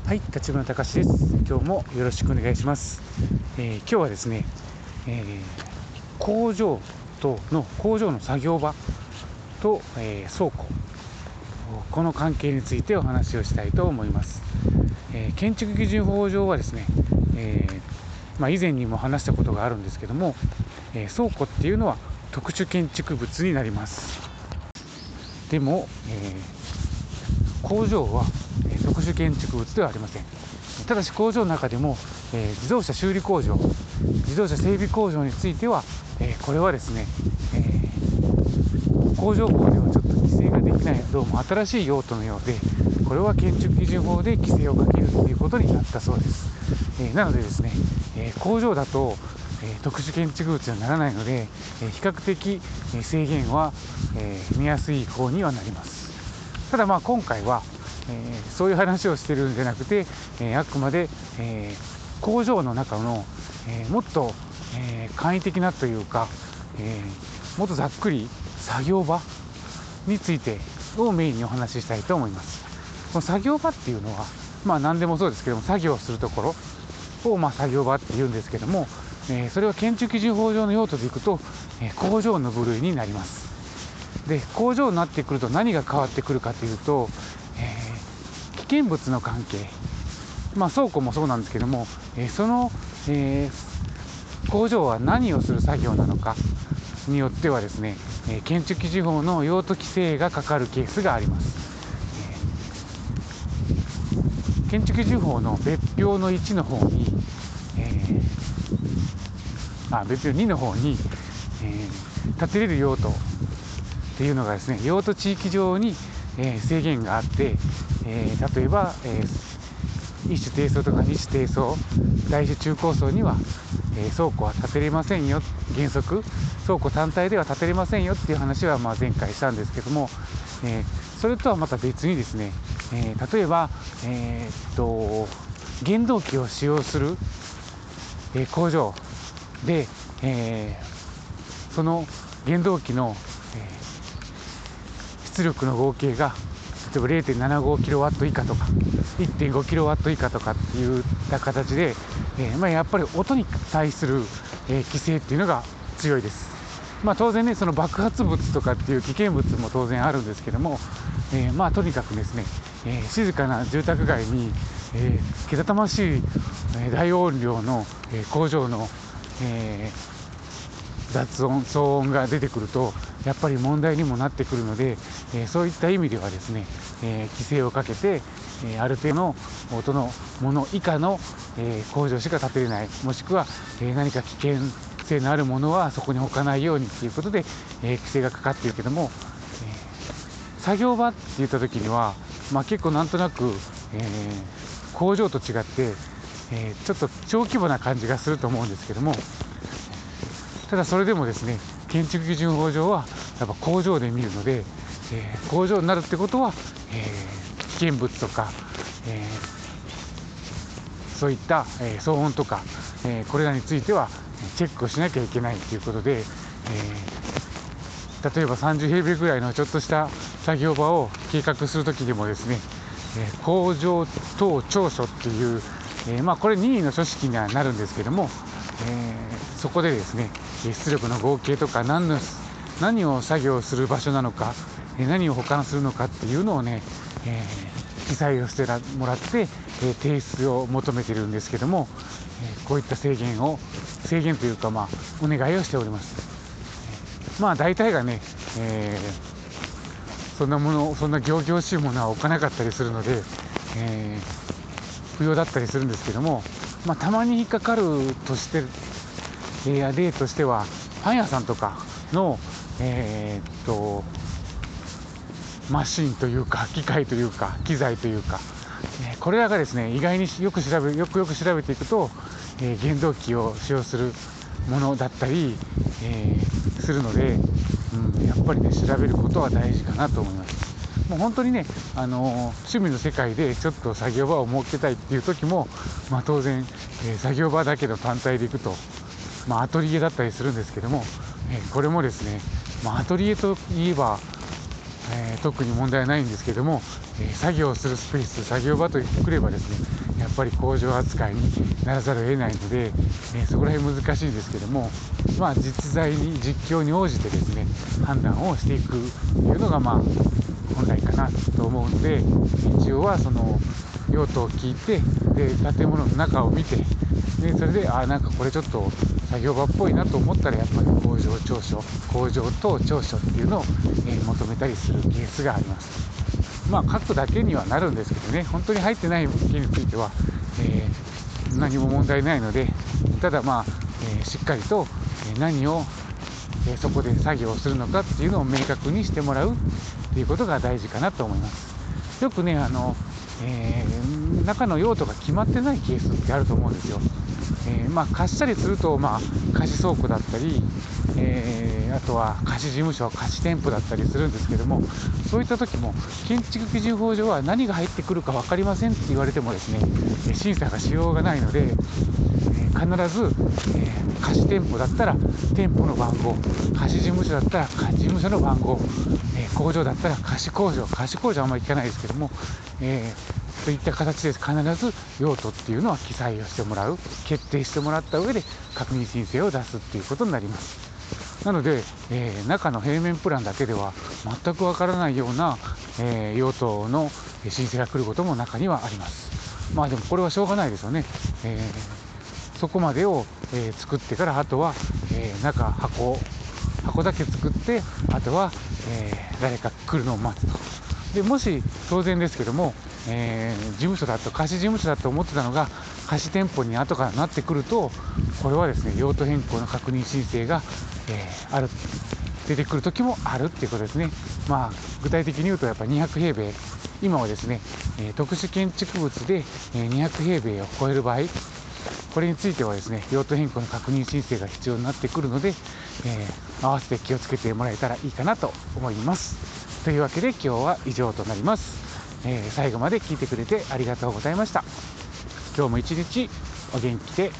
はい、立花隆です。今日もよろしくお願いします。えー今日はですね、えー工場との工場の作業場と、えー倉庫この関係についてお話をしたいと思います。えー建築基準法上はですね、えーまあ、以前にも話したことがあるんですけども、えー倉庫っていうのは特殊建築物になります。でも、えー工場は特殊建築物ではありません。ただし工場の中でも、えー自動車修理工場自動車整備工場については、えーこれはですね、えー工場法ではちょっと規制ができないどうも新しい用途のようでこれは建築基準法で規制をかけるということになったそうです、えなのでですね、え工場だと、え特殊建築物にはならないので、え比較的え制限は、え見やすい方にはなります。ただまあ今回は、えそういう話をしてるんじゃなくて、えあくまで、え工場の中の、えもっと、え簡易的なというか、えもっとざっくり作業場についてをメインにお話ししたいと思います。この作業場っていうのはまあ何でもそうですけども作業するところをま作業場って言うんですけども、えそれは建築基準法上の用途でいくと、え工場の部類になります。で工場になってくると何が変わってくるかというと、危険物の関係。まあ倉庫もそうなんですけども、えーその、えー工場は何をする作業なのかによってはですね、えー建築基準法の用途規制がかかるケースがあります、えー建築基準法の別表の1の方に、えーあ別表2の方に、えー建てれる用途っていうのがですね用途地域上に、え制限があって、え例えば、え一種低層とか二種低層大種中高層には、え倉庫は建てれませんよ原則倉庫単体では建てれませんよっていう話はまあ前回したんですけども、えそれとはまた別にですね、え例えば、えっと原動機を使用する、え工場で、えその原動機の、出力の合計が例えば 0.75kW 以下とか 1.5kW 以下とかっていった形で、えーまあ、やっぱり音に対する、えー規制っていうのが強いです。まあ、当然ねその爆発物とかっていう危険物も当然あるんですけども、えーまあとにかくですね、え静かな住宅街に、けたたましい、大音量の、工場の、え雑音騒音が出てくるとやっぱり問題にもなってくるので、えそういった意味ではですね、え規制をかけて、えある程度の音のもの以下の、え工場しか建てれないもしくは、え何か危険性のあるものはそこに置かないようにということで、え規制がかかっているけども、え作業場って言った時には、まあ、結構なんとなく、え工場と違って、えちょっと小規模な感じがすると思うんですけどもただそれでもですね建築基準法上はやっぱ工場で見るので、えー工場になるってことは、えー危険物とか、えーそういった、え騒音とか、えこれらについてはチェックをしなきゃいけないということで、え例えば30平米ぐらいのちょっとした作業場を計画するときにもですね、え工場等長所っていう、えまあ、これ任意の書式にはなるんですけども、えーそこでですね出力の合計とか何の何を作業する場所なのか何を保管するのかっていうのをね、えー記載をしてもらって、え提出を求めてるんですけども、えこういった制限を制限というかまあお願いをしております。まあ大体がね、えーそんなものそんな仰々しいものは置かなかったりするので、えー不要だったりするんですけども、まあ、たまに引っかかるとして、えー例としてはパン屋さんとかの、えーっとマシンというか機械というか機材というか、えこれらがですね意外によく調べよくよく調べていくと、え原動機を使用するものだったり、えーするので、うん、やっぱりね調べることは大事かなと思います。もう本当にね、あのー趣味の世界でちょっと作業場を設けたいっていう時も、まあ、当然、えー作業場だけの単体で行くと、まあ、アトリエだったりするんですけども、えーこれもですね、まあ、アトリエといえばえー、特に問題はないんですけども、えー、作業するスペース作業場とくればですねやっぱり工場扱いにならざるを得ないので、えー、そこら辺難しいんですけどもまあ実在に実況に応じてですね判断をしていくというのがまあ本来かなと思うので一応はその用途を聞いてで建物の中を見てでそれであなんかこれちょっと作業場っぽいなと思ったらやっぱり工場長所工場等長所っていうのを、え、求めたりするケースがありますまあ書くだけにはなるんですけどね本当に入ってない件については、えー、何も問題ないのでただまあ、えー、しっかりと何をそこで作業するのかっていうのを明確にしてもらうっていうことが大事かなと思いますよくねあのえー、中の用途が決まってないケースってあると思うんですよ。えー、まあ、貸したりすると、まあ、貸し倉庫だったり、えー、あとは貸し事務所、貸し店舗だったりするんですけども、そういった時も、建築基準法上は何が入ってくるか分かりませんって言われてもですね、審査がしようがないので、え必ず、え貸し店舗だったら店舗の番号、貸し事務所だったら貸し事務所の番号、え工場だったら貸し工場、貸し工場はあんまり聞かないですけども、えー、といった形で必ず用途っていうのは記載をしてもらう、決定してもらった上で確認申請を出すっていうことになります。なので、えー、中の平面プランだけでは全くわからないような、えー、用途の申請が来ることも中にはあります。まあでもこれはしょうがないですよね。えー、そこまでを、え作ってからあとは、え中箱箱だけ作ってあとは、え誰か来るのを待つと。でもし当然ですけども、えー、事務所だと貸し事務所だと思ってたのが貸し店舗に後からなってくるとこれはですね用途変更の確認申請が、えー、ある出てくる時もあるっていうことですね。まあ具体的に言うとやっぱ200平米今はですね、え特殊建築物で200平米を超える場合これについてはですね用途変更の確認申請が必要になってくるので、えー、合わせて気をつけてもらえたらいいかなと思います。というわけで今日は以上となります。えー、最後まで聞いてくれてありがとうございました。今日も一日お元気で